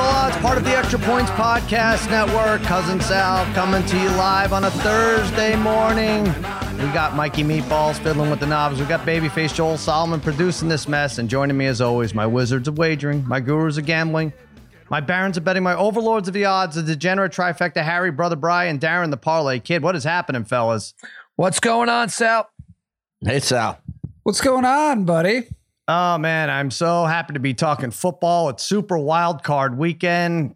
Full Odds, part of the Extra Points Podcast Network. Cousin Sal coming to you live on a Thursday morning. We got Mikey Meatballs fiddling with the knobs. We got Babyface Joel Solomon producing this mess. And joining me as always, my wizards of wagering, my gurus of gambling, my barons of betting, my overlords of the odds, the degenerate trifecta, Harry, Brother Brian, Darren, the parlay kid. What is happening, fellas? What's going on, Sal? Hey, Sal. What's going on, buddy? Oh man, I'm so happy to be talking football. It's Super Wild Card Weekend.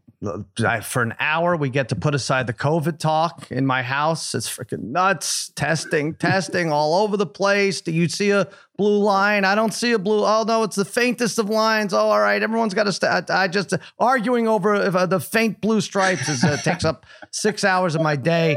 For an hour, we get to put aside the COVID talk in my house. It's freaking nuts. Testing, testing all over the place. Do you see a blue line? I don't see a blue. Oh no, it's the faintest of lines. Oh, all right, everyone's got to. St- I just uh, arguing over if, uh, the faint blue stripes is, uh, takes up six hours of my day.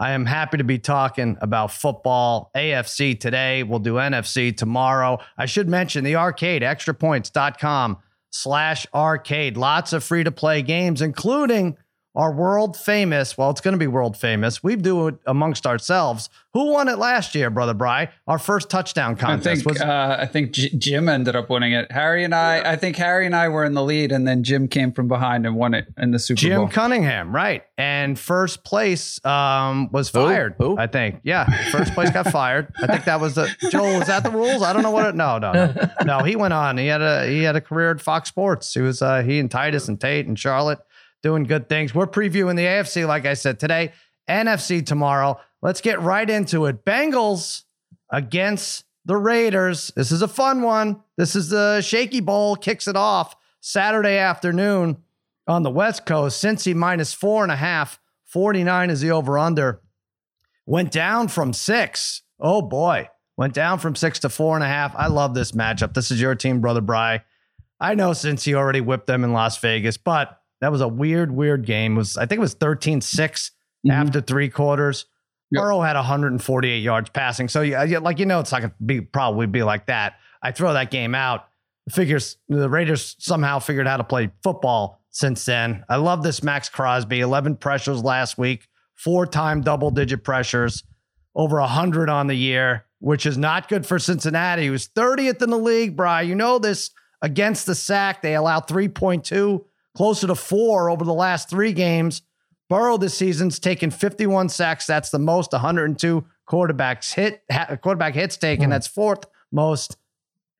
I am happy to be talking about football. AFC today. We'll do NFC tomorrow. I should mention the arcade, extrapoints.com slash arcade. Lots of free to play games, including our world famous. Well, it's going to be world famous. We do it amongst ourselves. Who won it last year, brother Bry? Our first touchdown contest. I think was, uh, I think J- Jim ended up winning it. Harry and I, I think Harry and I were in the lead, and then Jim came from behind and won it in the Super Jim Bowl. Cunningham, right? And first place um, was fired. Who? I think. Yeah, first place got fired. I think that was the Joel. Was that the rules? I don't know what. It, no, no, no, no. He went on. He had a he had a career at Fox Sports. He was uh, he and Titus and Tate and Charlotte doing good things. We're previewing the AFC, like I said today, NFC tomorrow. Let's get right into it. Bengals against the Raiders. This is a fun one. This is the Shaky Bowl, kicks it off Saturday afternoon on the West Coast. Cincy minus four and a half. 49 is the over under. Went down from six. Oh boy. Went down from six to four and a half. I love this matchup. This is your team, Brother Bry. I know since he already whipped them in Las Vegas, but that was a weird, weird game. It was I think it was 13 6 Mhm. after three quarters. Yep. Burrow had 148 yards passing. So yeah, like you know, it's not gonna be probably be like that. I throw that game out. Figures the Raiders somehow figured how to play football since then. I love this Maxx Crosby. 11 pressures last week, four time double digit pressures, over 100 on the year, which is not good for Cincinnati, who's 30th in the league, Bry. You know this against the sack. They allow 3.2, closer to four over the last three games. Burrow this season's taken 51 sacks. That's the most. 102 quarterbacks hit, quarterback hits taken. Hmm. That's fourth most.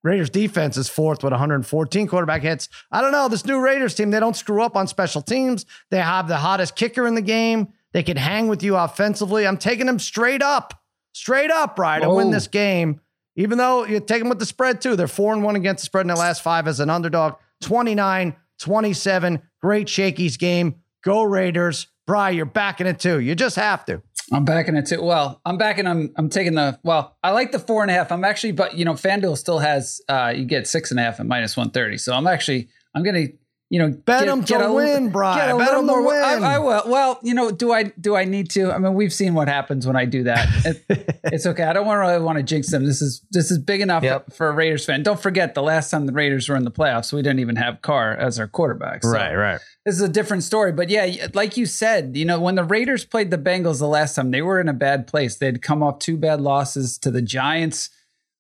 Raiders defense is fourth with 114 quarterback hits. I don't know. This new Raiders team, they don't screw up on special teams. They have the hottest kicker in the game. They can hang with you offensively. I'm taking them straight up, straight up, right, to win this game. Even though you take them with the spread too. They're four and one against the spread in the last five as an underdog. 29, 27. Great Shakey's game. Go Raiders. Bry, you're backing it too. You just have to. I'm backing it too. Well, I'm backing. I'm I'm taking the. Well, I like the four and a half. I'm actually, but you know, FanDuel still has. uh You get six and a half at minus one thirty. So I'm actually. I'm gonna. You know, Bet 'em to a- win, Bri. get a Bet little 'em to more- I, win. I will. Well, you know, do I do I need to? I mean, we've seen what happens when I do that. It- it's okay. I don't want to really want to jinx them. This is this is big enough Yep. for a Raiders fan. Don't forget the last time the Raiders were in the playoffs, we didn't even have Carr as our quarterback. So right. this is a different story. But yeah, like you said, you know, when the Raiders played the Bengals the last time, they were in a bad place. They'd come off two bad losses to the Giants.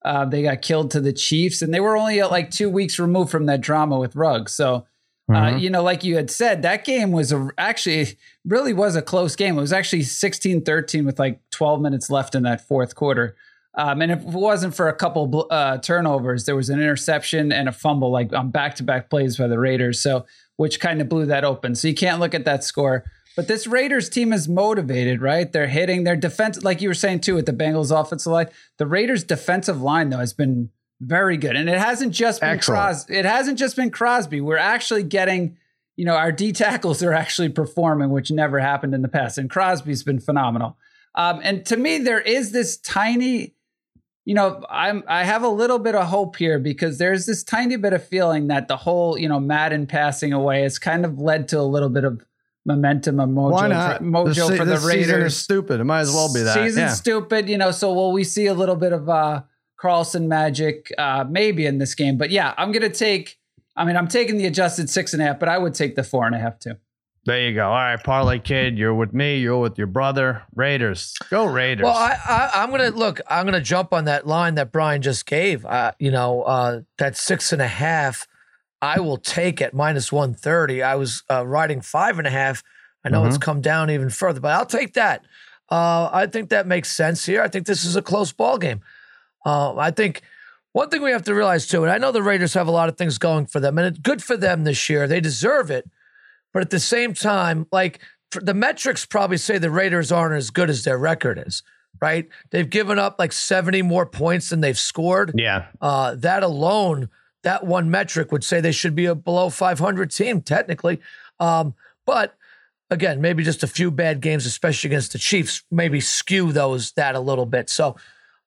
Uh, they got killed to the Chiefs, and they were only uh, like two weeks removed from that drama with Ruggs. So, uh, you know, like you had said, that game was a, actually really was a close game. It was actually 16 13 with like 12 minutes left in that fourth quarter. Um, and if it wasn't for a couple uh, turnovers, there was an interception and a fumble like on back to back plays by the Raiders. So, which kind of blew that open. So you can't look at that score. But this Raiders team is motivated, right? They're hitting their defense, like you were saying too, with the Bengals offensive line. The Raiders defensive line though has been very good, and it hasn't just been Excellent. Crosby. It hasn't just been Crosby. We're actually getting, you know, our D tackles are actually performing, which never happened in the past. And Crosby's been phenomenal. Um, and to me, there is this tiny you know, I'm I have a little bit of hope here because there's this tiny bit of feeling that the whole, you know, Madden passing away has kind of led to a little bit of momentum and mojo Why not? for, mojo This for the this season is Raiders. stupid. It might as well be that. Season's yeah. stupid, you know. So will we see a little bit of uh Carlson magic uh maybe in this game? But yeah, I'm gonna take I mean, I'm taking the adjusted six and a half, but I would take the four and a half too. There you go. All right, parlay kid, you're with me. You're with your brother. Raiders, go Raiders. Well, I, I, I'm gonna look. I'm gonna jump on that line that Brian just gave. Uh, you know, uh, that six and a half. I will take at minus 130. I was uh, riding five and a half. I know it's come down even further, but I'll take that. Uh, I think that makes sense here. I think this is a close ball game. Uh, I think one thing we have to realize too, and I know the Raiders have a lot of things going for them, and it's good for them this year. They deserve it, but at the same time, like the metrics probably say the Raiders aren't as good as their record is. Right? They've given up like 70 more points than they've scored. Yeah. Uh, that alone, that one metric would say they should be a below 500 team technically. Um, but again, maybe just a few bad games, especially against the Chiefs, maybe skew those that a little bit. So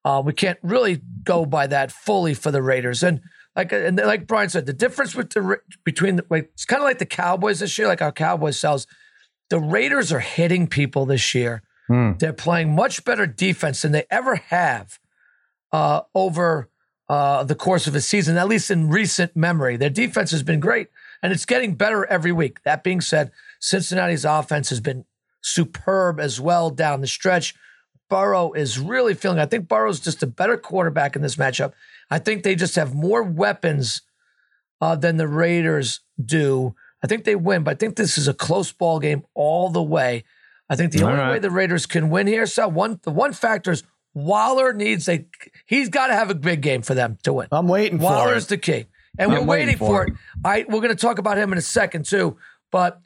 uh, we can't really go by that fully for the Raiders. And like and like Brian said, the difference with the between the, like it's kind of like the Cowboys this year, like our Cowboys sells. The Raiders are hitting people this year. Hmm. They're playing much better defense than they ever have uh, over uh, the course of a season, at least in recent memory. Their defense has been great, and it's getting better every week. That being said, Cincinnati's offense has been superb as well down the stretch. Burrow is really feeling. I think Burrow's just a better quarterback in this matchup. I think they just have more weapons uh, than the Raiders do. I think they win, but I think this is a close ball game all the way. I think the All only right. way the Raiders can win here, so one the one factor is Waller needs a he's got to have a big game for them to win. I'm waiting for Waller's it. the key, and I'm we're waiting waiting, for for it. it. I we're going to talk about him in a second too, but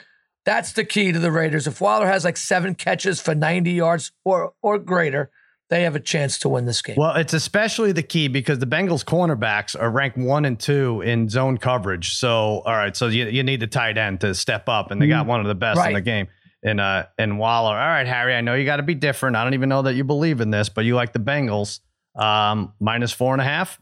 that's the key to the Raiders. If Waller has like seven catches for 90 yards or or greater, they have a chance to win this game. Well, it's especially the key because the Bengals cornerbacks are ranked one and two in zone coverage. So, all right, so you, you need the tight end to step up, and they got one of the best in the game in uh in Waller. All right, Harry, I know you got to be different. I don't even know that you believe in this, but you like the Bengals um minus four and a half.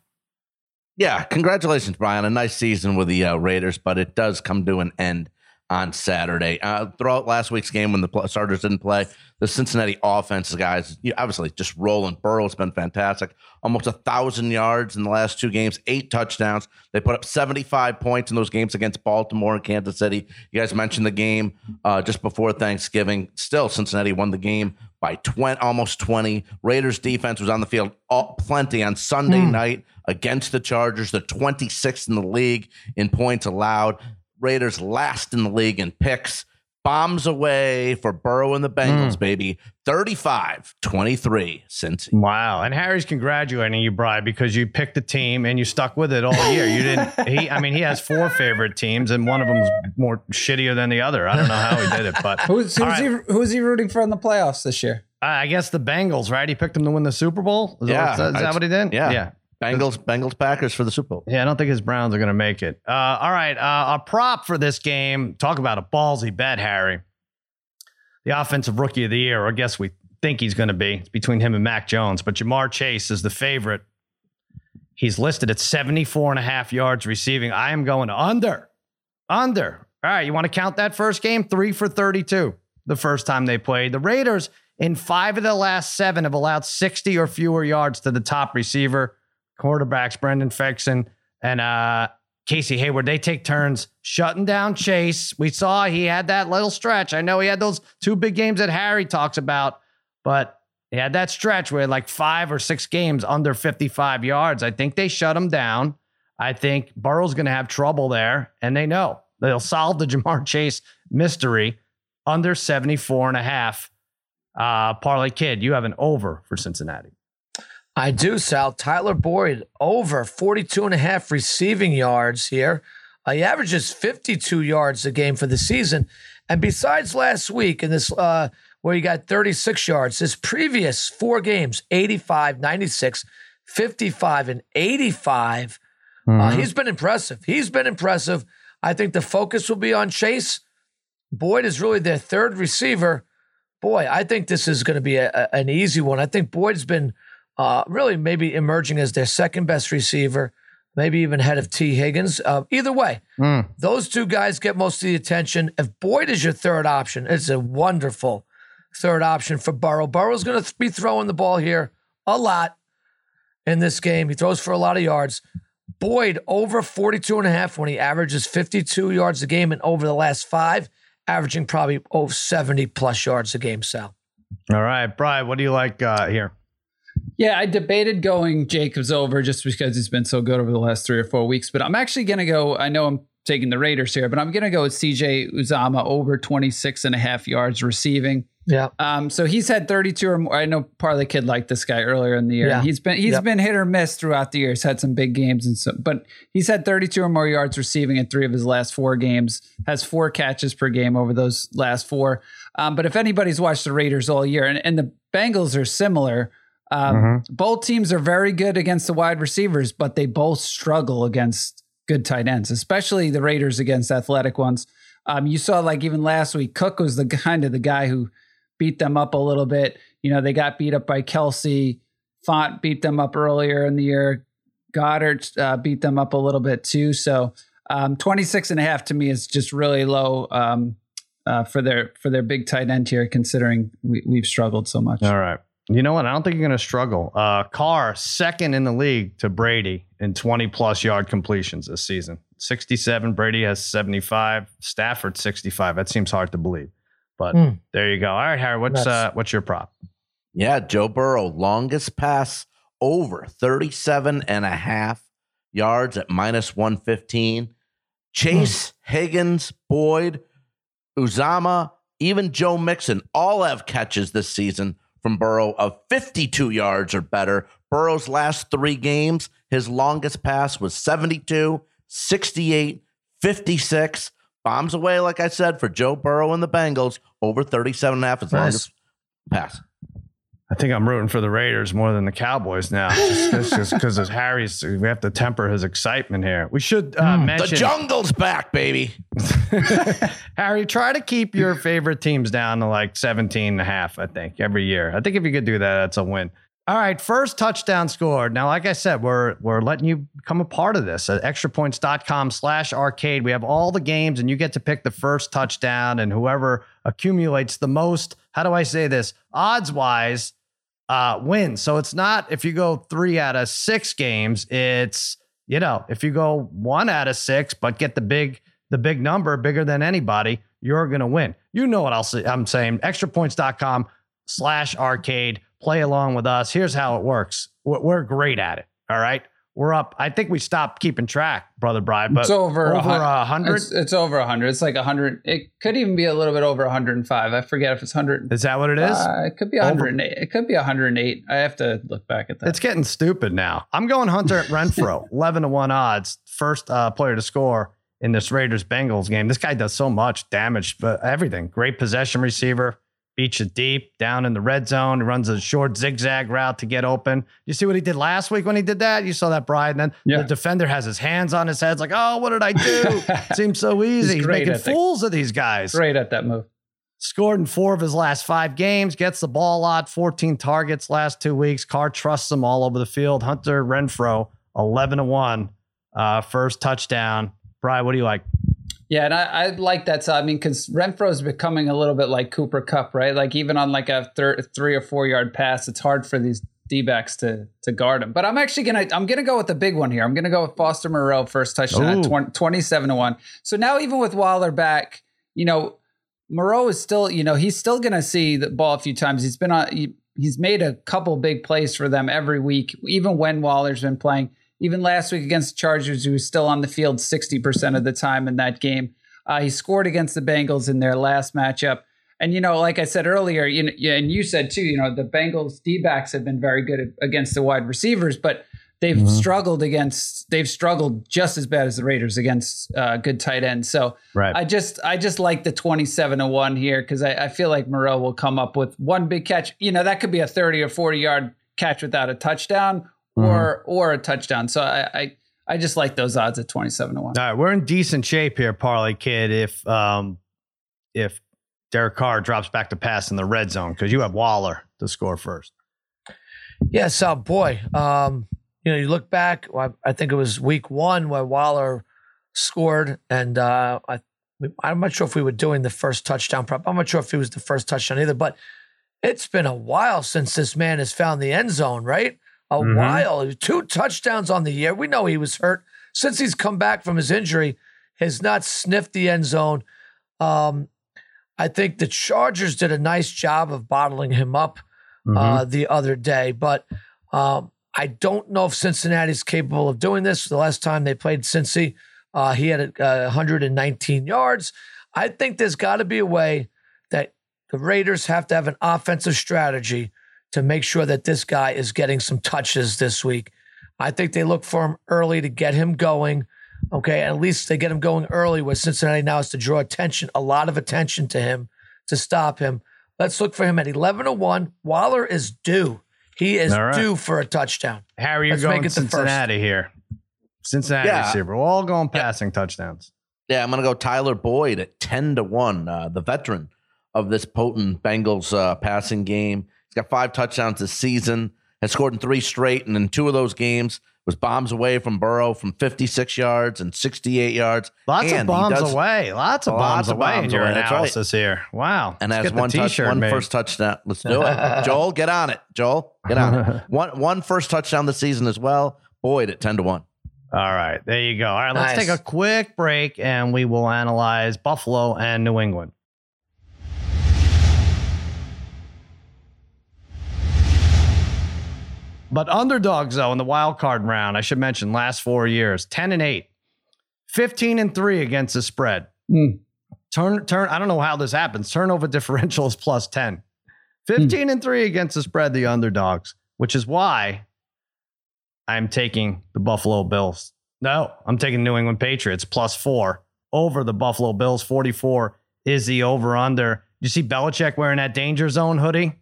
Yeah, congratulations, Brian. A nice season with the uh, Raiders, but it does come to an end on Saturday. Uh, throughout last week's game, when the starters didn't play, the Cincinnati offense, guys, you- obviously just rolling. Burrow's been fantastic. Almost a thousand yards in the last two games, eight touchdowns. They put up 75 points in those games against Baltimore and Kansas City. You guys mentioned the game uh, just before Thanksgiving. Still, Cincinnati won the game by 20, almost 20. Raiders defense was on the field all, plenty on Sunday night against the Chargers. They're 26th in the league in points allowed. Raiders last in the league in picks. Bombs away for Burrow and the Bengals, hmm. baby. 35 23 since. Wow. And Harry's congratulating you, Brian, because you picked the team and you stuck with it all year. You didn't he I mean, he has four favorite teams and one of them's more shittier than the other. I don't know how he did it, but Who's, who's, right. he, who's he rooting for in the playoffs this year? I guess the Bengals, right? He picked them to win the Super Bowl. Is, Yeah, that, is that I- what he did? yeah. Yeah. Bengals, Bengals, Packers for the Super Bowl. Yeah, I don't think his Browns are going to make it. Uh, all right. Uh, a prop for this game. Talk about a ballsy bet, Harry. The offensive rookie of the year, or I guess we think he's going to be. It's between him and Mac Jones, but Ja'Marr Chase is the favorite. He's listed at 74 and a half yards receiving. I am going under. Under. All right. You want to count that first game? Three for 32 the first time they played. The Raiders, in five of the last seven, have allowed 60 or fewer yards to the top receiver quarterbacks Brandon Facyson and uh, Casey Hayward. They take turns shutting down Chase. We saw he had that little stretch. I know he had those two big games that Harry talks about, but he had that stretch where like five or six games under 55 yards. I think they shut him down. I think Burrow's going to have trouble there, and they know they'll solve the Ja'Marr Chase mystery under 74 and a half. Uh, Parlay Kid, you have an over for Cincinnati. I do, Sal. Tyler Boyd over 42 and a half receiving yards here. Uh, he averages 52 yards a game for the season. And besides last week in this, uh, where he got 36 yards, his previous four games 85, 96, 55, and 85. Uh, he's been impressive. He's been impressive. I think the focus will be on Chase. Boyd is really their third receiver. Boy, I think this is going to be a, a- an easy one. I think Boyd's been uh, really maybe emerging as their second best receiver, maybe even ahead of Tee Higgins. Uh, either way, Mm. those two guys get most of the attention. If Boyd is your third option, it's a wonderful third option for Burrow. Burrow's going to be throwing the ball here a lot in this game. He throws for a lot of yards. Boyd over 42 and a half when he averages 52 yards a game and over the last five, averaging probably over 70 plus yards a game, Sal. All right, Brian, what do you like uh, here? Yeah, I debated going Jacobs over just because he's been so good over the last three or four weeks, but I'm actually going to go. I know I'm taking the Raiders here, but I'm going to go with CJ Uzomah over 26 and a half yards receiving. Yeah. Um, so he's had 32 or more. I know Parlay Kid liked this guy earlier in the year. Yeah. He's been he's Yep. been hit or miss throughout the year. He's had some big games and so, but he's had 32 or more yards receiving in three of his last four games. Has four catches per game over those last four. Um, but if anybody's watched the Raiders all year, and, and the Bengals are similar. Um, Both teams are very good against the wide receivers, but they both struggle against good tight ends, especially the Raiders against athletic ones. Um, you saw like even last week, Cook was the kind of the guy who beat them up a little bit. You know, they got beat up by Kelce. Fant beat them up earlier in the year. Goedert uh, beat them up a little bit too. So um, 26 and a half to me is just really low um, uh, for their for their big tight end here, considering we, we've struggled so much. All right. You know what? I don't think you're going to struggle. Uh, Carr, second in the league to Brady in 20 plus yard completions this season. 67. Brady has 75. Stafford 65. That seems hard to believe, but Hmm. there you go. All right, Harry. What's uh, what's your prop? Yeah, Joe Burrow, longest pass over 37 and a half yards at minus 115. Chase, Higgins, Boyd, Uzomah, even Joe Mixon all have catches this season from Burrow of 52 yards or better. Burrow's last three games, his longest pass was 72, 68, 56. Bombs away, like I said, for Joe Burrow and the Bengals, over 37 and a half his Nice. longest pass. I think I'm rooting for the Raiders more than the Cowboys now, just because of Harry's. We have to temper his excitement here. We should uh, The mention the jungle's back, baby. Harry, try to keep your favorite teams down to like 17 and a half, I think, every year. I think if you could do that, that's a win. All right, first touchdown scored. Now, like I said, we're we're letting you become a part of this at extrapoints.com slash arcade. We have all the games and you get to pick the first touchdown and whoever accumulates the most, how do I say this? Odds wise, uh, wins. So it's not if you go three out of six games, it's you know, if you go one out of six, but get the big the big number bigger than anybody, you're gonna win. You know what I'll say, I'm saying. Extrapoints.com slash arcade. Play along with us. Here's how it works. We're, we're great at it. All right. We're up. I think we stopped keeping track, brother Brian, but it's over a over a hundred. It's, it's over a hundred. It's like a hundred. It could even be a little bit over 105. I forget if it's hundred. Is that what it is? Uh, it could be Over- 108. It could be 108. I have to look back at that. It's getting stupid now. I'm going Hunter at Renfrow, 11 to 1 odds, first uh, player to score in this Raiders Bengals game. This guy does so much damage, but everything. Great possession receiver, beats you deep down in the red zone. He runs a short zigzag route to get open. You see what he did last week when he did that? You saw that, Brian. Then Yeah. the defender has his hands on his head. It's like, oh, what did I do? Seems so easy. He's, great making at the- fools of these guys Great at that move. scored in four of his last five games, gets the ball a lot, 14 targets last two weeks. Carr trusts him all over the field. Hunter Renfrow, 11 to 1, uh, first touchdown. Brian, what do you like? Yeah, and I, I like that. So I mean, because Renfrow is becoming a little bit like Cooper Kupp, right? Like even on like a thir- three or four yard pass, it's hard for these D backs to to guard him. But I'm actually gonna I'm gonna go with the big one here. I'm gonna go with Foster Moreau first touchdown at 20, 27 to one. So now even with Waller back, you know, Moreau is still you know he's still gonna see the ball a few times. He's been on. He, he's made a couple big plays for them every week, even when Waller's been playing. Even last week against the Chargers, he was still on the field 60% of the time in that game. Uh, he scored against the Bengals in their last matchup. And, you know, like I said earlier, you know, and you said too, you know, the Bengals D backs have been very good against the wide receivers, but they've struggled against, they've struggled just as bad as the Raiders against uh, good tight ends. So Right. I just, I just like the 27 to 1 here because I, I feel like Moreau will come up with one big catch. You know, that could be a 30 or 40 yard catch without a touchdown or, or a touchdown. So I, I, I just like those odds at 27 to 1. All right, we're in decent shape here, Parlay Kid. If um, if Derek Carr drops back to pass in the red zone, because you have Waller to score first. Yeah, so boy, um, you know, you look back. well, I think it was week one where Waller scored, and uh, I, I'm not sure if we were doing the first touchdown prop. I'm not sure if he was the first touchdown either, but it's been a while since this man has found the end zone, right? A Mhm. while. Two touchdowns on the year. We know he was hurt since he's come back from his injury. Has not sniffed the end zone. Um, I think the Chargers did a nice job of bottling him up Mm-hmm. uh, the other day. But um, I don't know if Cincinnati's capable of doing this. The last time they played Cincy, Uh, he had uh, 119 yards. I think there's got to be a way that the Raiders have to have an offensive strategy to make sure that this guy is getting some touches this week. I think they look for him early to get him going. Okay, at least they get him going early with Cincinnati now is to draw attention, a lot of attention to him to stop him. Let's look for him at 11 to 1. Waller is due. He is All right. due for a touchdown. Harry, you're Let's make going it the first. Cincinnati here. Cincinnati Yeah. receiver. We're all going passing touchdowns. Yeah, I'm going to go Tyler Boyd at 10 to 1, uh, the veteran of this potent Bengals uh, passing game. He's got five touchdowns this season, has scored in three straight, and in two of those games was bombs away from Burrow from 56 yards and 68 yards. Lots And of bombs does- away. Lots of Lots bombs of away in bombs your away. That's right. analysis here. Wow. And Let's has one, touch, t-shirt one made. first touchdown. Let's do it. Joel, get on it. Joel, get on it. One, one first touchdown this season as well. Boyd at 10 to 1. All right, there you go. All right, let's Nice. take a quick break and we will analyze Buffalo and New England. But underdogs, though, in the wild card round, I should mention last four years 10 and 8, 15 and 3 against the spread. Hmm. Turn, turn, I don't know how this happens. Turnover differential is plus 10. 15 and 3 against the spread, the underdogs, which is why I'm taking the Buffalo Bills. No, I'm taking New England Patriots plus four over the Buffalo Bills. 44 is the over under. You see Belichick wearing that danger zone hoodie?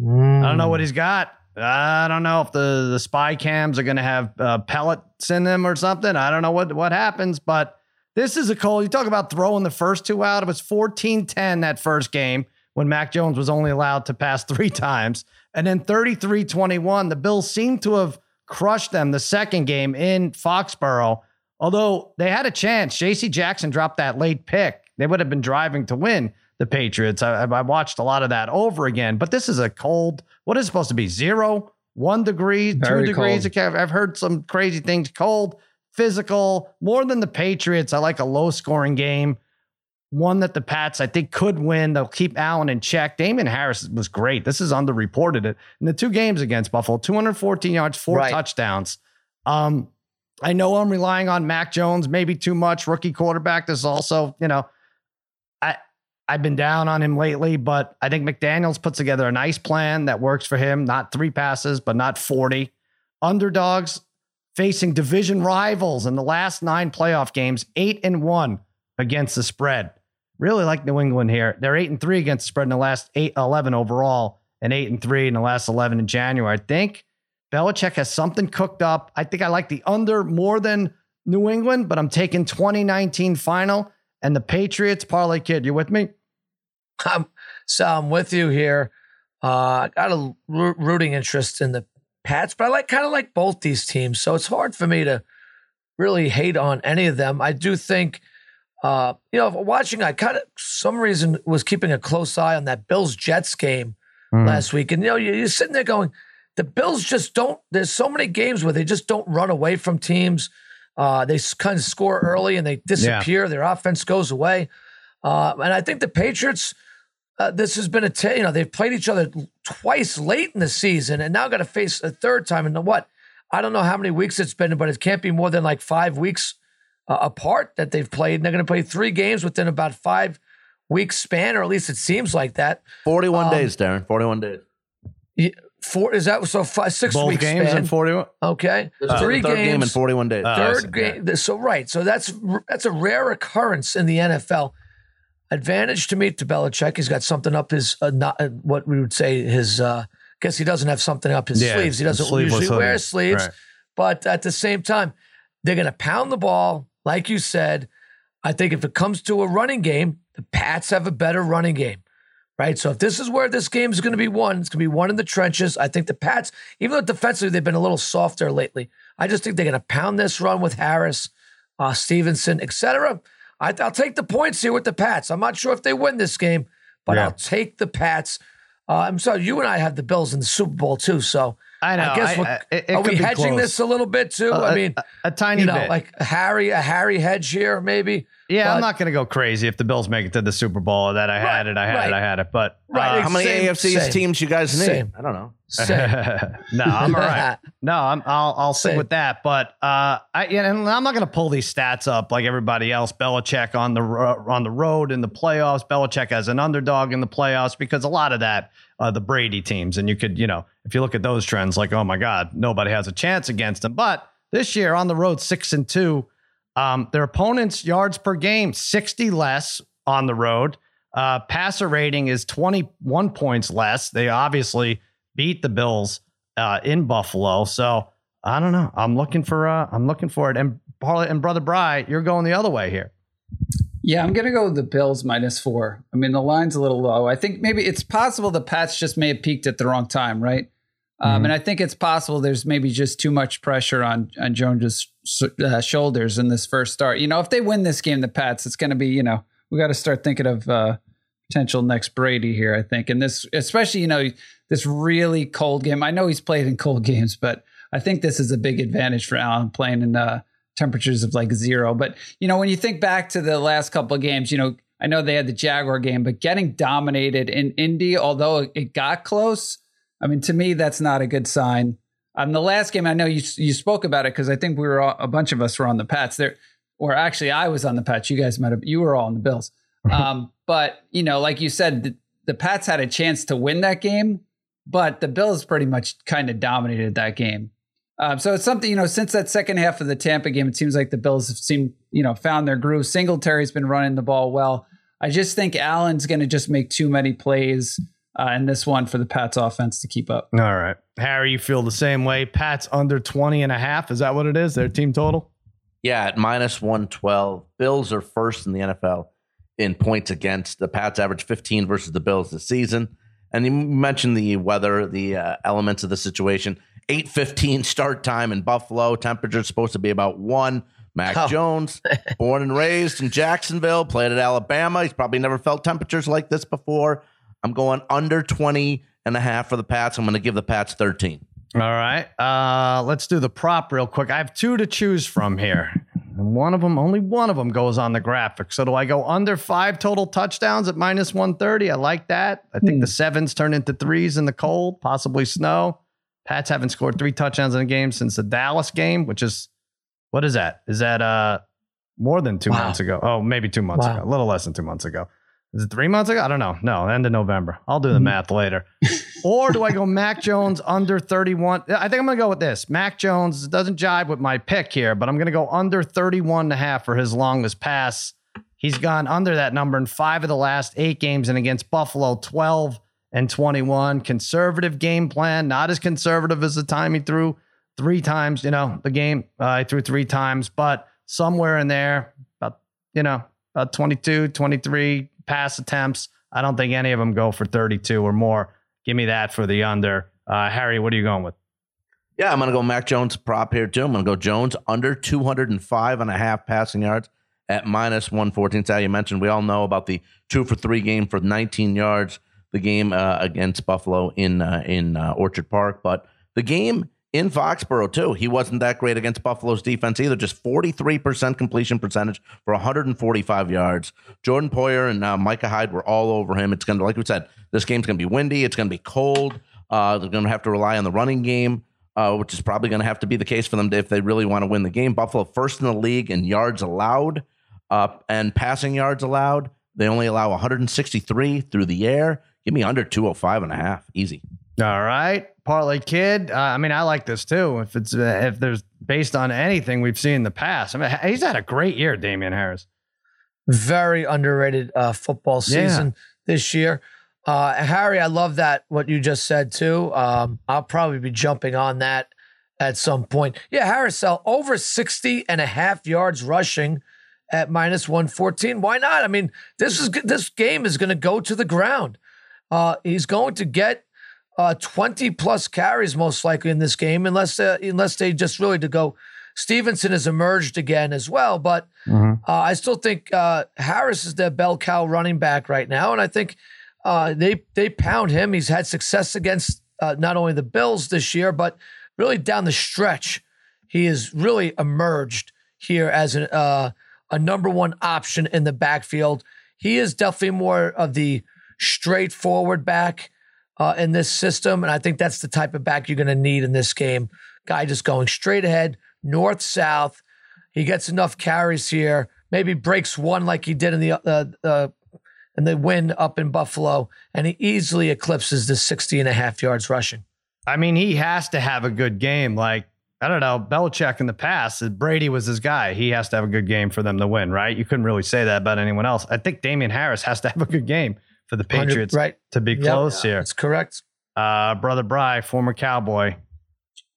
I don't know what he's got. I don't know if the, the spy cams are going to have uh, pellets in them or something. I don't know what, what happens, but this is a cold. You talk about throwing the first two out. It was 14 10 that first game when Mac Jones was only allowed to pass three times. And then 33 21. The Bills seemed to have crushed them the second game in Foxborough. Although they had a chance, J.C. Jackson dropped that late pick. They would have been driving to win the Patriots. I, I watched a lot of that over again, but this is a cold. What is it supposed to be? Zero, one degree, Very two degrees. cold. I've heard some crazy things. Cold, physical, more than the Patriots. I like a low scoring game. One that the Pats, I think, could win. They'll keep Allen in check. Damien Harris was great. This is underreported. It in the two games against Buffalo, 214 yards, four Right. touchdowns. Um, I know I'm relying on Mac Jones, maybe too much. Rookie quarterback. This is also, you know, I've been down on him lately, but I think McDaniels put together a nice plan that works for him. Not three passes, but not 40. Underdogs facing division rivals in the last nine playoff games, eight and one against the spread. Really like New England here. They're eight and three against the spread in the last eight, 11 overall, and eight and three in the last 11 in January. I think Belichick has something cooked up. I think I like the under more than New England, but I'm taking 2019 final and the Patriots parlay kid. You with me? I'm, so I'm with you here. Uh, I got a rooting interest in the Pats, but I like kind of like both these teams. So it's hard for me to really hate on any of them. I do think, uh, you know, watching, I kind of some reason was keeping a close eye on that Bills Jets game last week, and you know, you're, sitting there going, the Bills just don't. There's so many games where they just don't run away from teams. Uh, they kind of score early and they disappear. Their offense goes away, uh, and I think the Patriots. Uh, this has been a t- you know they've played each other twice late in the season and now got to face a third time in the what I don't know how many weeks it's been but it can't be more than like five weeks uh, apart that they've played and they're going to play three games within about five weeks span or at least it seems like that 41 Um, days, Darren. 41 days. four is that so five six Both weeks games span in 41. okay This is three the third game in 41 days. Uh, third see. game. So right, so that's that's a rare occurrence in the NFL. Advantage to me to Belichick. He's got something up his uh, not uh, what we would say his. uh Guess he doesn't have something up his Yeah, sleeves. He doesn't usually wear sleeves, Right. but at the same time, they're going to pound the ball, like you said. I think if it comes to a running game, the Pats have a better running game, right? So if this is where this game is going to be won, it's going to be won in the trenches. I think the Pats, even though defensively they've been a little softer lately, I just think they're going to pound this run with Harris, uh, Stevenson, etc. I, I'll take the points here with the Pats. I'm not sure if they win this game, but Yeah. I'll take the Pats. Uh, I'm sorry, you and I have the Bills in the Super Bowl too, so I know. I guess I- what- I- it- it are we hedging close. this a little bit too? I mean, a, a tiny you know, bit. like Harry, a Harry hedge here, maybe. yeah, I'm not going to go crazy if the Bills make it to the Super Bowl. That I had it, I had right. it, I had it. But Right, uh, How many Same- AFC same. teams you guys need? Same. I don't know. Same. no, I'm all right. No, I'm, I'll I'll stick with that. But uh, I yeah, and I'm not going to pull these stats up like everybody else. Belichick on the ro- on the road in the playoffs. Belichick as an underdog in the playoffs because a lot of that uh, the Brady teams, and you could you know if you look at those trends, like oh my God, nobody has a chance against them. But this year on the road, six and two, um, their opponents' yards per game sixty less on the road. Uh, passer rating is 21 points less. They obviously beat the Bills uh, in Buffalo. So I don't know. I'm looking for uh, I'm looking for it. And and brother Bry, you're going the other way here. Yeah, I'm gonna go with the Bills minus four. I mean, the line's a little low. I think maybe it's possible the Pats just may have peaked at the wrong time, right? Um, Mhm. and I think it's possible there's maybe just too much pressure on on Jones's uh, shoulders in this first start. You know, if they win this game, the Pats, it's going to be you know we got to start thinking of uh, potential next Brady here. I think, and this especially you know this really cold game. I know he's played in cold games, but I think this is a big advantage for Allen playing in uh, temperatures of like zero. But you know, when you think back to the last couple of games, you know, I know they had the Jaguar game, but getting dominated in Indy, although it got close, I mean, to me, that's not a good sign. Um, the last game, I know you you spoke about it because I think we were all, a bunch of us were on the Pats there, or actually, I was on the Pats. You guys might have you were all on the Bills. Um, but you know, like you said, the, the Pats had a chance to win that game, but the Bills pretty much kind of dominated that game. Um, so it's something you know. Since that second half of the Tampa game, it seems like the Bills have seemed you know found their groove. Singletary's been running the ball well. I just think Allen's going to just make too many plays uh, in this one for the Pats offense to keep up. All right. Harry, you feel the same way. Pat's under 20 and a half. Is that what it is? Their team total? Yeah, at minus 112. Bills are first in the NFL in points against. The Pats average 15 versus the Bills this season. And you mentioned the weather, the uh, elements of the situation. 8:15 start time in Buffalo. Temperature supposed to be about 1. Mac Oh. Jones, born and raised in Jacksonville, played at Alabama. He's probably never felt temperatures like this before. I'm going under 20 and a half for the Pats. I'm going to give the Pats 13. All right. Uh, let's do the prop real quick. I have two to choose from here. And one of them, only one of them goes on the graphic. So do I go under five total touchdowns at minus 130? I like that. I think the sevens turn into threes in the cold, possibly snow. Pats haven't scored three touchdowns in a game since the Dallas game, which is what is that? Is that uh more than two Wow. months ago? Oh, maybe two months Wow. ago. A little less than two months ago. Is it three months ago? I don't know. No, end of November. I'll do the math later. or do I go Mac Jones under 31? I think I'm going to go with this. Mac Jones doesn't jibe with my pick here, but I'm going to go under 31 and a half for his longest pass. He's gone under that number in five of the last eight games and against Buffalo, 12 and 21. Conservative game plan, not as conservative as the time he threw three times, you know, the game. Uh, threw three times, but somewhere in there, about, you know, about 22, 23 pass attempts. I don't think any of them go for 32 or more. Give me that for the under. Uh, Harry, what are you going with? Yeah, I'm going to go Mac Jones prop here too. I'm going to go Jones under 205 and a half passing yards at minus 114. Sal, you mentioned we all know about the two for three game for 19 yards, the game uh, against Buffalo in uh, in uh, Orchard Park, but the game in Foxborough too. He wasn't that great against Buffalo's defense either. Just 43% completion percentage for 145 yards. Jordan Poyer and uh, Micah Hyde were all over him. It's going to, like we said, this game's going to be windy. It's going to be cold. Uh, they're going to have to rely on the running game uh, which is probably going to have to be the case for them if they really want to win the game. Buffalo first in the league in yards allowed uh, and passing yards allowed. They only allow 163 through the air. Give me under 205 and a half. Easy. All right, Parlay Kid. Uh, I mean, I like this too. If it's uh, if there's based on anything we've seen in the past, I mean, he's had a great year, Damien Harris. Very underrated uh, football Yeah. season this year. Uh, Harry, I love that what you just said too. Um, I'll probably be jumping on that at some point. Yeah, Harris Sal over 60 and a half yards rushing at minus 114. Why not? I mean, this is g- this game is going to go to the ground. Uh, he's going to get uh, 20 plus carries most likely in this game, unless uh, unless they just really to go. Stevenson has emerged again as well, but uh, I still think uh, Harris is their bell cow running back right now, and I think uh, they they pound him. He's had success against uh, not only the Bills this year, but really down the stretch. He has really emerged here as an, uh, a number one option in the backfield. He is definitely more of the straightforward back uh, in this system. And I think that's the type of back you're going to need in this game. Guy just going straight ahead, north south. He gets enough carries here. Maybe breaks one like he did in the uh, uh, in the win up in Buffalo, and he easily eclipses the 60 and a half yards rushing. I mean, he has to have a good game. Like I don't know, Belichick in the past, Brady was his guy. He has to have a good game for them to win, right? You couldn't really say that about anyone else. I think Damien Harris has to have a good game for the Patriots right. to be Yep. close here. That's correct. Uh, Brother Bry, former Cowboy,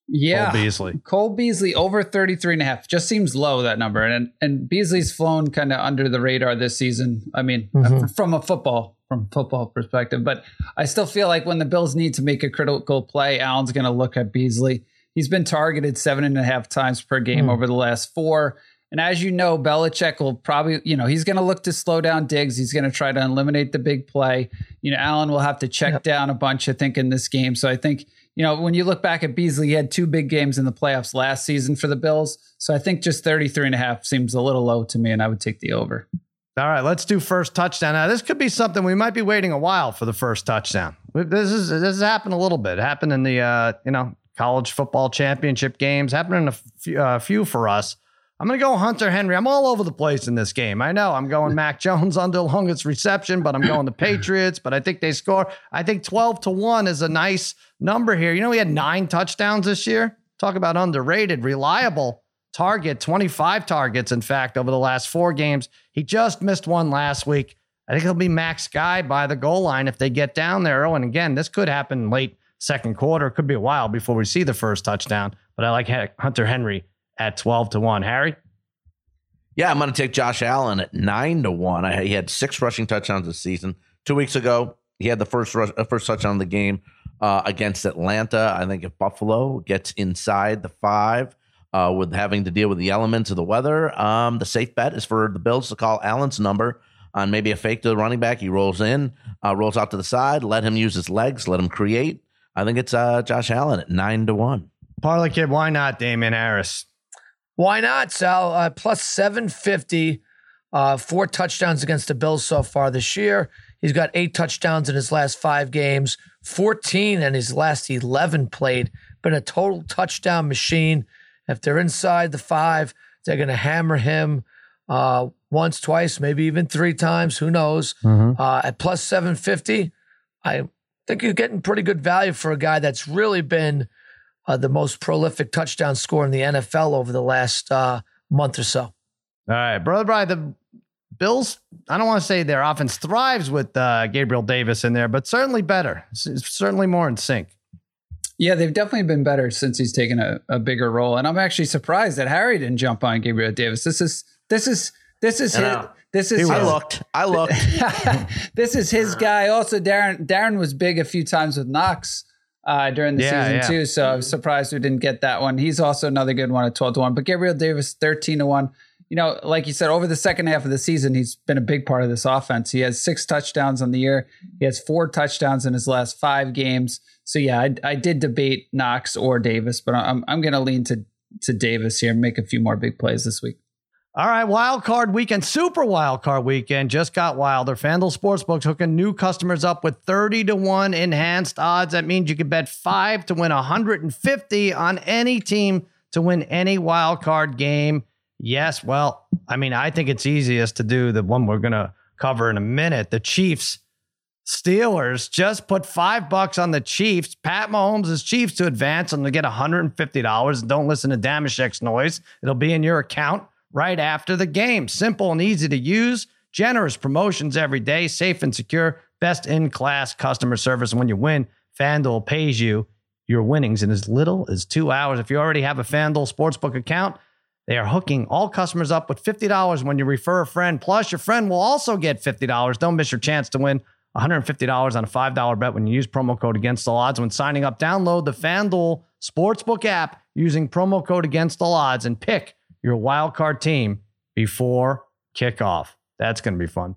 Yeah. Cole Beasley. Cole Beasley over 33 and a half just seems low that number and and Beasley's flown kind of under the radar this season. I mean, uh, from a football from football perspective, but I still feel like when the Bills need to make a critical play, Allen's going to look at Beasley. He's been targeted seven and a half times per game Hmm. over the last four. And as you know, Belichick will probably, you know, he's going to look to slow down Diggs. He's going to try to eliminate the big play. You know, Allen will have to check Yep. down a bunch, I think, in this game. So I think, you know, when you look back at Beasley, he had two big games in the playoffs last season for the Bills. So I think just 33 and a half seems a little low to me, and I would take the over. All right, let's do first touchdown. Now, this could be something we might be waiting a while for the first touchdown. This is this has happened a little bit. It happened in the uh, you know college football championship games. Happened in a few, uh, few for us. I'm going to go Hunter Henry. I'm all over the place in this game. I know I'm going Mac Jones under longest reception, but I'm going the Patriots. But I think they score. I think 12 to one is a nice number here. You know, he had nine touchdowns this year. Talk about underrated, reliable target, 25 targets, in fact, over the last four games. He just missed one last week. I think he'll be max guy by the goal line if they get down there. Oh, and again, this could happen late second quarter. It could be a while before we see the first touchdown. But I like Hunter Henry at 12 to 1. Harry? Yeah, I'm going to take Josh Allen at nine to one. I, he had six rushing touchdowns this season. Two weeks ago, he had the first rush, uh, first touchdown of the game uh, against Atlanta. I think if Buffalo gets inside the five, uh, with having to deal with the elements of the weather, um, the safe bet is for the Bills to call Allen's number on maybe a fake to the running back. He rolls in, uh, rolls out to the side, let him use his legs, let him create. I think it's uh, Josh Allen at nine to one. Parlay kid, why not Damien Harris? Why not, Sal? Uh, plus 750, uh, four touchdowns against the Bills so far this year. He's got eight touchdowns in his last five games, 14 in his last 11 played. Been a total touchdown machine. If they're inside the five, they're going to hammer him uh, once, twice, maybe even three times. Who knows? Uh, at plus 750, I think you're getting pretty good value for a guy that's really been uh, the most prolific touchdown scorer in the NFL over the last uh, month or so. All right, brother Brian, the Bills, I don't want to say their offense thrives with uh, Gabriel Davis in there, but certainly better. S- certainly more in sync. Yeah, they've definitely been better since he's taken a, a bigger role. And I'm actually surprised that Harry didn't jump on Gabriel Davis. This is this is this is I his, know. this is I looked. I looked. this is his guy. Also, Darren Darren was big a few times with Knox uh, during the Yeah, season yeah. too. So I was surprised we didn't get that one. He's also another good one at twelve to one. But Gabriel Davis thirteen to one. You know, like you said, over the second half of the season, he's been a big part of this offense. He has six touchdowns on the year. He has four touchdowns in his last five games. So yeah, I, I did debate Knox or Davis, but I'm I'm going to lean to to Davis here and make a few more big plays this week. All right, wild card weekend, super wild card weekend just got wilder. FanDuel Sportsbook's hooking new customers up with 30 to 1 enhanced odds. That means you can bet 5 to win 150 on any team to win any wild card game. Yes, well, I mean, I think it's easiest to do the one we're going to cover in a minute. The Chiefs Steelers just put five bucks on the Chiefs. Pat Mahomes is Chiefs to advance and to get $150. Don't listen to Damashek's noise. It'll be in your account right after the game. Simple and easy to use. Generous promotions every day, safe and secure, best in class customer service. And when you win, FanDuel pays you your winnings in as little as two hours. If you already have a FanDuel Sportsbook account, they are hooking all customers up with $50 when you refer a friend. Plus, your friend will also get $50. Don't miss your chance to win $150 on a $5 bet when you use promo code against all odds. When signing up, download the FanDuel Sportsbook app using promo code against all odds and pick your wild card team before kickoff. That's going to be fun.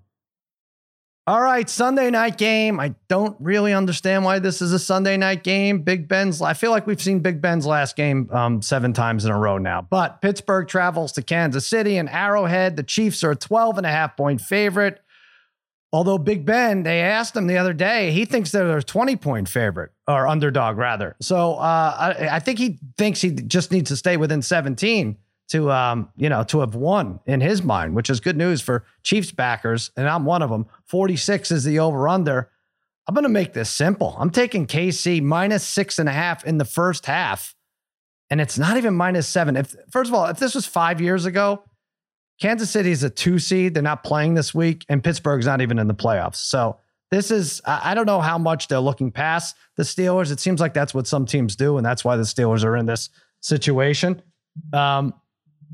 All right, Sunday night game. I don't really understand why this is a Sunday night game. Big Ben's, I feel like we've seen Big Ben's last game um, seven times in a row now. But Pittsburgh travels to Kansas City and Arrowhead. The Chiefs are a 12 and a half point favorite. Although Big Ben, they asked him the other day, he thinks they're a 20 point favorite or underdog, rather. So uh, I, I think he thinks he just needs to stay within 17 to um, you know, to have won in his mind, which is good news for Chiefs backers, and I'm one of them. 46 is the over under. I'm gonna make this simple. I'm taking KC minus six and a half in the first half, and it's not even minus seven. If first of all, if this was five years ago, Kansas City is a two seed. They're not playing this week, and Pittsburgh's not even in the playoffs. So this is I don't know how much they're looking past the Steelers. It seems like that's what some teams do, and that's why the Steelers are in this situation. Um,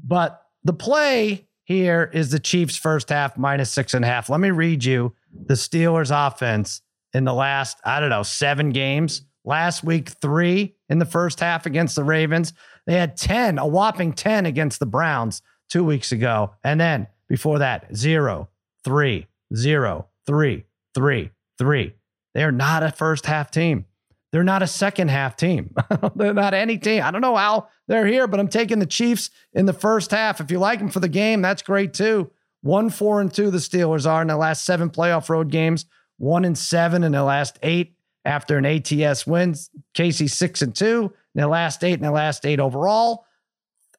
but the play here is the Chiefs first half minus six and a half. Let me read you the Steelers offense in the last, I don't know, seven games. Last week, three in the first half against the Ravens. They had 10, a whopping 10 against the Browns two weeks ago. And then before that, zero, three, zero, three, three, three. They are not a first half team. They're not a second half team. they're not any team. I don't know how they're here, but I'm taking the Chiefs in the first half. If you like them for the game, that's great too. One, four, and two, the Steelers are in the last seven playoff road games, one and seven in the last eight after an ATS wins. KC, six and two in the last eight and the last eight overall.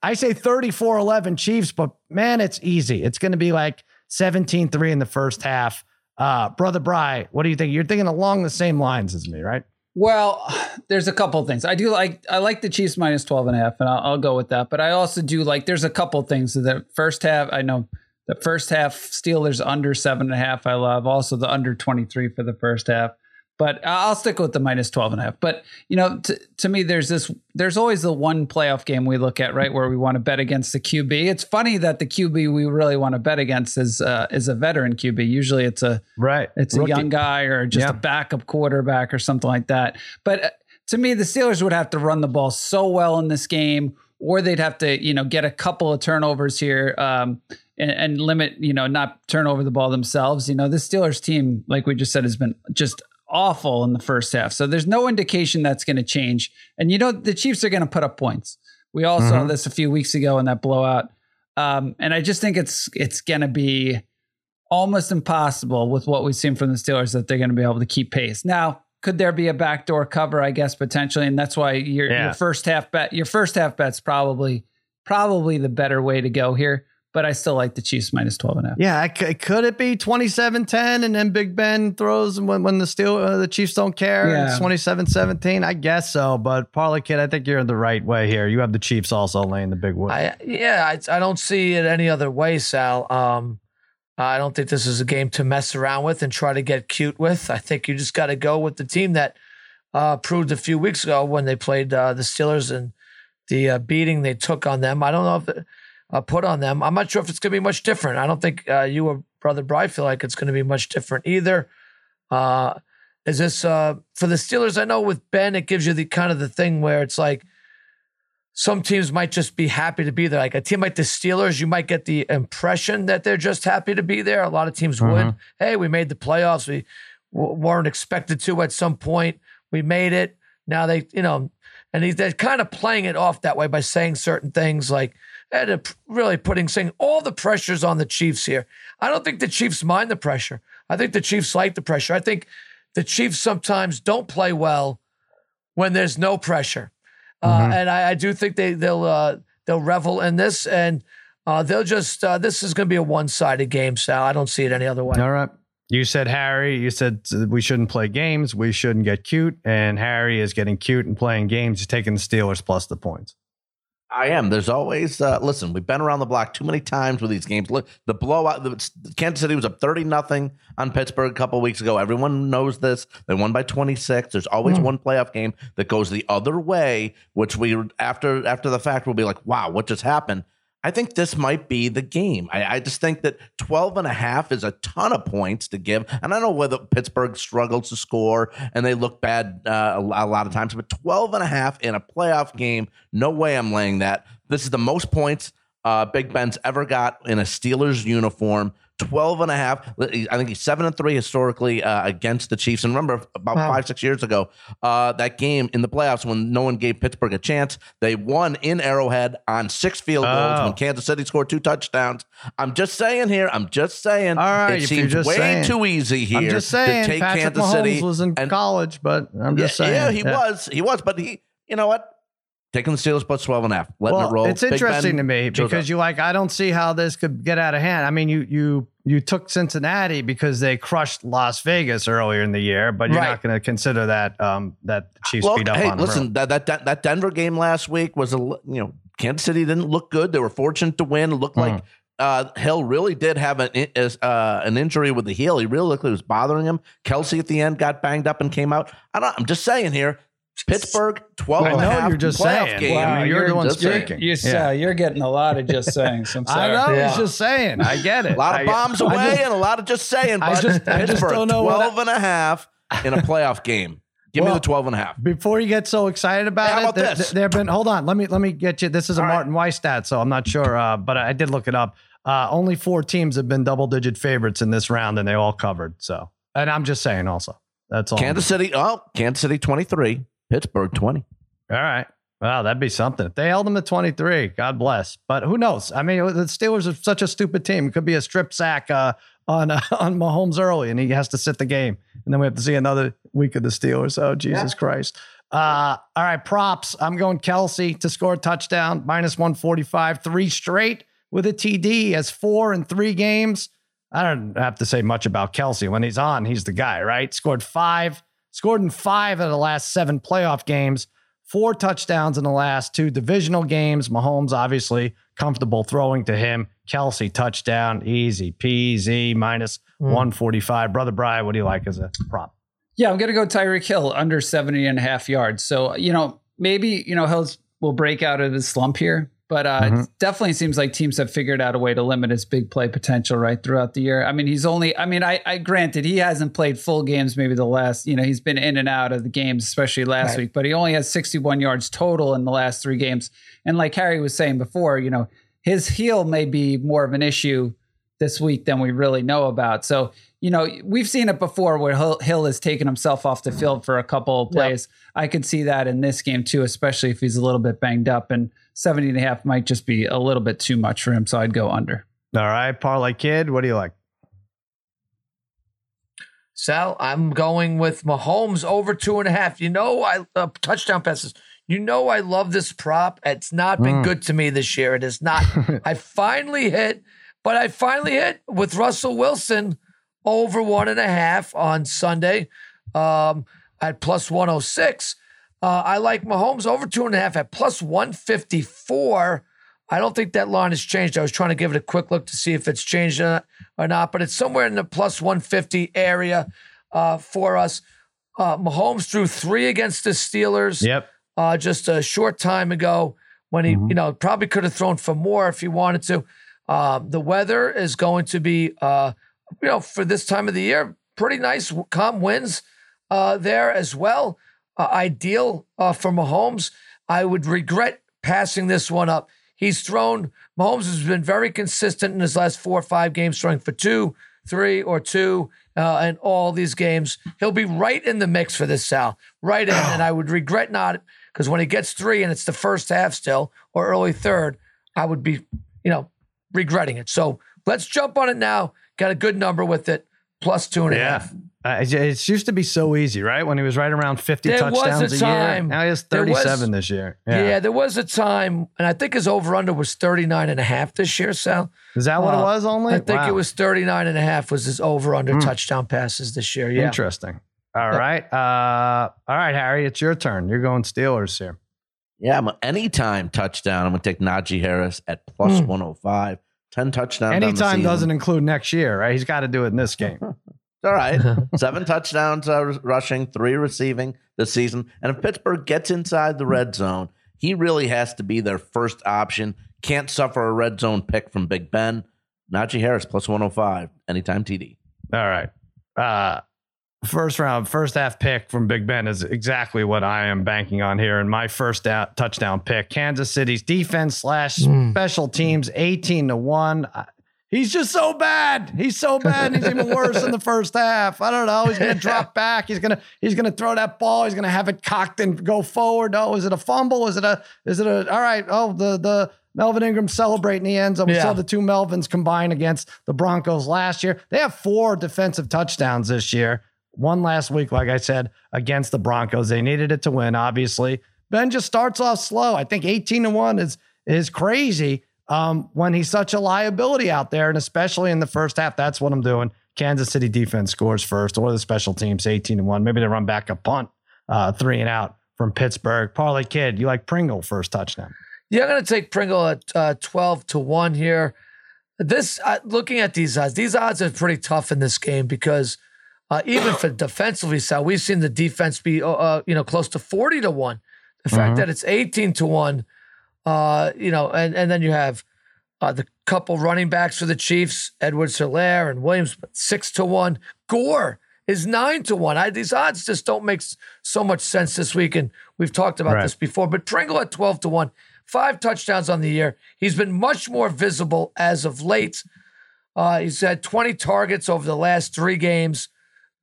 I say 34 11 Chiefs, but man, it's easy. It's going to be like 17 3 in the first half. Uh, Brother Bry, what do you think? You're thinking along the same lines as me, right? Well, there's a couple things. I do like I like the Chiefs minus 12 and a half, and I'll, I'll go with that. But I also do like there's a couple things. The first half, I know the first half Steelers under seven and a half. I love also the under 23 for the first half but I'll stick with the minus 12 and a half. But, you know, t- to me, there's this, there's always the one playoff game we look at, right, where we want to bet against the QB. It's funny that the QB we really want to bet against is, uh, is a veteran QB. Usually it's a, right, it's Rookie. a young guy or just yeah. a backup quarterback or something like that. But uh, to me, the Steelers would have to run the ball so well in this game, or they'd have to, you know, get a couple of turnovers here. Um, and, and, limit, you know, not turn over the ball themselves. You know, the Steelers team, like we just said, has been just awful in the first half. So there's no indication that's going to change. And you know, the Chiefs are going to put up points. We all mm-hmm. saw this a few weeks ago in that blowout. Um, and I just think it's it's going to be almost impossible with what we've seen from the Steelers that they're going to be able to keep pace. Now, could there be a backdoor cover? I guess potentially, and that's why your, yeah. your first half bet, your first half bet's probably probably the better way to go here but I still like the Chiefs minus 12 and a half. Yeah, could it be 27-10 and then Big Ben throws when, when the Steel uh, the Chiefs don't care? Yeah. It's 27-17. I guess so, but Parlay Kid, I think you're in the right way here. You have the Chiefs also laying the big wood. I, yeah, I, I don't see it any other way, Sal. Um, I don't think this is a game to mess around with and try to get cute with. I think you just got to go with the team that uh, proved a few weeks ago when they played uh, the Steelers and the uh, beating they took on them. I don't know if it, uh, put on them. I'm not sure if it's going to be much different. I don't think uh, you or Brother Bry feel like it's going to be much different either. Uh, is this uh, for the Steelers? I know with Ben, it gives you the kind of the thing where it's like some teams might just be happy to be there. Like a team like the Steelers, you might get the impression that they're just happy to be there. A lot of teams would. Mm-hmm. Hey, we made the playoffs. We w- weren't expected to at some point. We made it. Now they, you know, and they're kind of playing it off that way by saying certain things like and really putting saying all the pressures on the Chiefs here. I don't think the Chiefs mind the pressure. I think the Chiefs like the pressure. I think the Chiefs sometimes don't play well when there's no pressure, uh, mm-hmm. uh, and I, I, do think they they'll uh, they'll revel in this, and uh, they'll just uh, this is going to be a one sided game. Sal, I don't see it any other way. All right. You said Harry. You said we shouldn't play games. We shouldn't get cute. And Harry is getting cute and playing games. He's taking the Steelers plus the points. I am. There's always uh, listen. We've been around the block too many times with these games. Look, the blowout. The, Kansas City was up thirty nothing on Pittsburgh a couple weeks ago. Everyone knows this. They won by twenty six. There's always mm. one playoff game that goes the other way, which we after after the fact will be like, wow, what just happened? I think this might be the game. I, I, just think that 12 and a half is a ton of points to give. And I know whether Pittsburgh struggles to score and they look bad uh, a, a, lot of times, but 12 and a half in a playoff game, no way I'm laying that. This is the most points uh, Big Ben's ever got in a Steelers uniform 12 and a half. I think he's seven and three historically uh, against the Chiefs. And remember, about Wow. five, six years ago, uh, that game in the playoffs when no one gave Pittsburgh a chance, they won in Arrowhead on six field goals Oh. when Kansas City scored two touchdowns. I'm just saying here, I'm just saying, All right, it seems way saying. too easy here I'm just saying, to take Patrick Kansas Mahomes City. was in and- college, but I'm just yeah, saying. yeah, he was. He was, but he, you know what? Taking the Steelers plus 12 and a half, letting Well, it roll. it's Big interesting Ben to me because up. you like I don't see how this could get out of hand. I mean, you you you took Cincinnati because they crushed Las Vegas earlier in the year, but you're Right. not going to consider that um that Chiefs Well, beat up hey, on listen, that, that that Denver game last week was a you know Kansas City didn't look good. They were fortunate to win. It looked like uh, Hill really did have an uh, an injury with the heel. He really looked like it was bothering him. Kelce at the end got banged up and came out. I don't. I'm just saying here, Pittsburgh 12 I and a know half you're just playoff saying. game. Wow, you're the one speaking. You're, Yeah. you're getting a lot of just saying. So I'm know Yeah. he's just saying. I get it. A lot of I- bombs I away just- and a lot of just saying. I But just- I just Pittsburgh don't know 12 and a half in a playoff game. Give Well, me the 12 and a half. Before you get so excited about How it, about there, this? there have been. Hold on, let me let me get you. This is a All right. Martin Weiss stat, so I'm not sure, uh, but I did look it up. Uh, only four teams have been double digit favorites in this round, and they all covered. So, and I'm just saying, also, that's all. Kansas City, oh, Kansas City 23, Pittsburgh 20. All right. Wow, that'd be something. If they held them at 23, God bless. But who knows? I mean, the Steelers are such a stupid team. It could be a strip sack uh, on uh, on Mahomes early, and he has to sit the game, and then we have to see another week of the Steelers. Oh, Jesus Christ! Uh, all right, props. I'm going Kelce to score a touchdown, minus 145, three straight with a TD. Has four in three games. I don't have to say much about Kelce. When he's on, he's the guy, right? Scored five, scored in five of the last seven playoff games, four touchdowns in the last two divisional games. Mahomes obviously comfortable throwing to him. Kelce touchdown, easy peasy, minus hmm. 145. Brother Brian, what do you like as a prop? Yeah, I'm going to go Tyreek Hill under 70 and a half yards. So, you know, maybe, you know, Hill will break out of his slump here, but uh, Mhm. it definitely seems like teams have figured out a way to limit his big play potential right throughout the year. I mean, he's only, I mean, I, I granted he hasn't played full games, maybe the last, you know, he's been in and out of the games, especially last Right. week, but he only has 61 yards total in the last three games. And like Harry was saying before, you know, his heel may be more of an issue this week than we really know about. So, you know, we've seen it before where Hill, Hill has taken himself off the field for a couple of plays. I could see that in this game too, especially if he's a little bit banged up and 70 and a half might just be a little bit too much for him. So I'd go under. All right, Parlay Kid, what do you like? Sal, I'm going with Mahomes over two and a half. You know, I uh, touchdown passes. You know, I love this prop. It's not been Mm. good to me this year. It is not. I finally hit, but I finally hit with Russell Wilson over one and a half on Sunday um, at plus 106. Uh, I like Mahomes over two and a half at plus 154. I don't think that line has changed. I was trying to give it a quick look to see if it's changed or not, but it's somewhere in the plus 150 area uh, for us. Uh, Mahomes threw three against the Steelers Yep. uh, just a short time ago when he, Mhm. you know, probably could have thrown for more if he wanted to. Um, the weather is going to be, uh, you know, for this time of the year, pretty nice, calm winds uh, there as well. Uh, ideal uh, for Mahomes. I would regret passing this one up. He's thrown, Mahomes has been very consistent in his last four or five games, throwing for two, three, or two uh, all these games. He'll be right in the mix for this, Sal. Right in. and I would regret not, because when he gets three and it's the first half still or early third, I would be, you know, regretting it. So let's jump on it now. Got a good number with it, plus two and a half. Yeah. Uh, it it used to be so easy, right? When he was right around 50 There was a touchdowns a, year. Now he has There was- 37 this year. Yeah. Yeah. there was a time, and I think his over under was 39 and a half this year, Sal. Is that what it Uh, was only? I think Wow. it was 39 and a half was his over under Hmm. touchdown passes this year. Yeah. Interesting. All right. Uh, all right, Harry, it's your turn. You're going Steelers here. Yeah, I'm a- anytime touchdown. I'm going to take Najee Harris at plus Mm. 105. 10 touchdowns. Anytime doesn't include next year, right? He's got to do it in this game. All right. Seven touchdowns uh, rushing, three receiving this season. And if Pittsburgh gets inside the red zone, he really has to be their first option. Can't suffer a red zone pick from Big Ben. Najee Harris plus 105, anytime TD. All right. Uh, first round, first half pick from Big Ben is exactly what I am banking on here. And my first out, touchdown pick, Kansas City's defense slash Mm. special teams, 18 to 1. He's just so bad. He's so bad. And he's even worse in the first half. I don't know. He's gonna drop back. He's gonna he's gonna throw that ball. He's gonna have it cocked and go forward. Oh, is it a fumble? Is it a is it a all right? Oh, the the Melvin Ingram celebrating the end zone. We Yeah. saw the two Melvins combine against the Broncos last year. They have four defensive touchdowns this year. One last week, like I said, against the Broncos. They needed it to win, obviously. Ben just starts off slow. I think 18 to 1 is is crazy um, when he's such a liability out there, and especially in the first half. That's what I'm doing. Kansas City defense scores first, or the special teams 18 to 1. Maybe they run back a punt, uh, three and out from Pittsburgh. Parlay kid, you like Pringle first touchdown. Yeah, I'm going to take Pringle at uh, 12 to 1 here. This, uh, looking at these odds, these odds are pretty tough in this game because uh, even for defensively, so we've seen the defense be, uh, uh, you know, close to 40 to 1. The fact Mhm. that it's 18 to 1, uh, you know, and, and then you have uh, the couple running backs for the Chiefs, Edwards Helaire and Williams, 6 to 1. Gore is 9 to 1. I, these odds just don't make so much sense this week. And we've talked about Right. this before, but Pringle at 12 to 1 five touchdowns on the year. He's been much more visible as of late. Uh, he's had 20 targets over the last three games.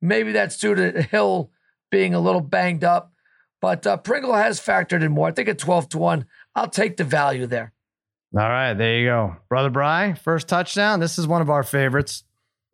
Maybe that's due to Hill being a little banged up, but uh, Pringle has factored in more. I think at 12 to 1, I'll take the value there. All right, there you go. Brother Bry, first touchdown. This is one of our favorites.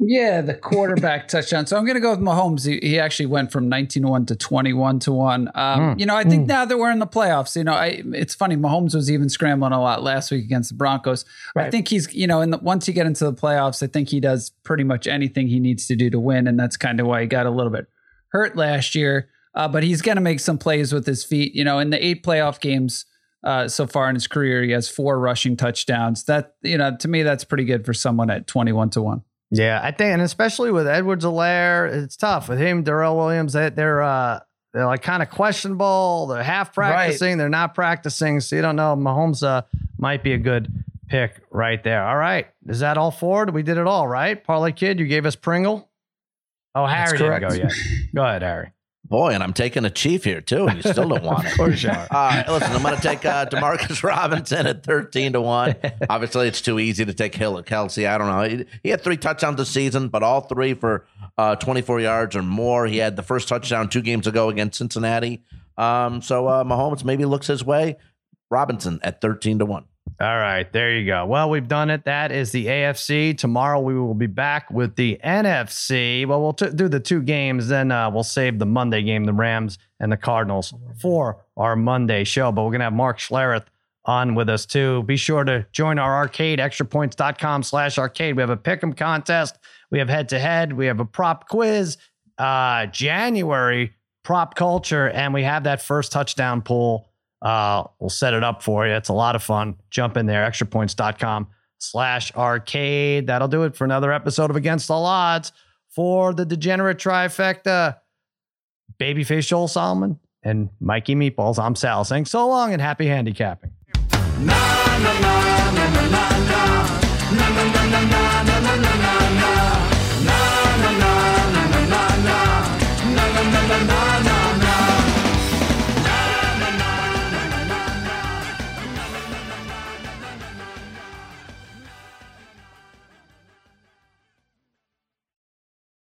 Yeah, the quarterback touchdown. So I'm going to go with Mahomes. He, he actually went from 19 to 1 to 21 to 1. Um, Mm. You know, I think now that we're in the playoffs, you know, I, it's funny. Mahomes was even scrambling a lot last week against the Broncos. I think he's, you know, in the, once you get into the playoffs, I think he does pretty much anything he needs to do to win. And that's kind of why he got a little bit hurt last year. Uh, but he's going to make some plays with his feet. You know, in the eight playoff games uh, so far in his career, he has four rushing touchdowns. That, you know, to me, that's pretty good for someone at 21 to 1. Yeah, I think, and especially with Edwards Helaire, it's tough with him. Darrel Williams, they, they're uh, they're like kind of questionable. They're half practicing, they're not practicing, so you don't know. Mahomes uh, might be a good pick right there. All right, is that all four? We did it all, right? Parlay kid, you gave us Pringle. Oh, Harry didn't go yet. Go ahead, Harry. Boy, and I'm taking a chief here too, and you still don't want it. Of course you are. All right, listen, I'm going to take uh, Demarcus Robinson at 13 to 1. Obviously, it's too easy to take Hill at Kelce. I don't know. He, he had three touchdowns this season, but all three for uh, 24 yards or more. He had the first touchdown two games ago against Cincinnati. Um, so uh, Mahomes maybe looks his way. Robinson at 13 to 1. All right, there you go. Well, we've done it. That is the AFC. Tomorrow we will be back with the NFC. Well, we'll t- do the two games, then uh, we'll save the Monday game, the Rams and the Cardinals, for our Monday show. But we're gonna have Mark Schlereth on with us too. Be sure to join our arcade, extrapoints.com slash arcade. We have a pick'em contest. We have head to head. We have a prop quiz. Uh, January prop culture, and we have that first touchdown pool. Uh, we'll set it up for you. It's a lot of fun. Jump in there, extrapoints.com slash arcade. That'll do it for another episode of Against All Odds for the degenerate trifecta. Babyface Joel Solomon and Mikey Meatballs. I'm Sal saying so long and happy handicapping. Na, na, na,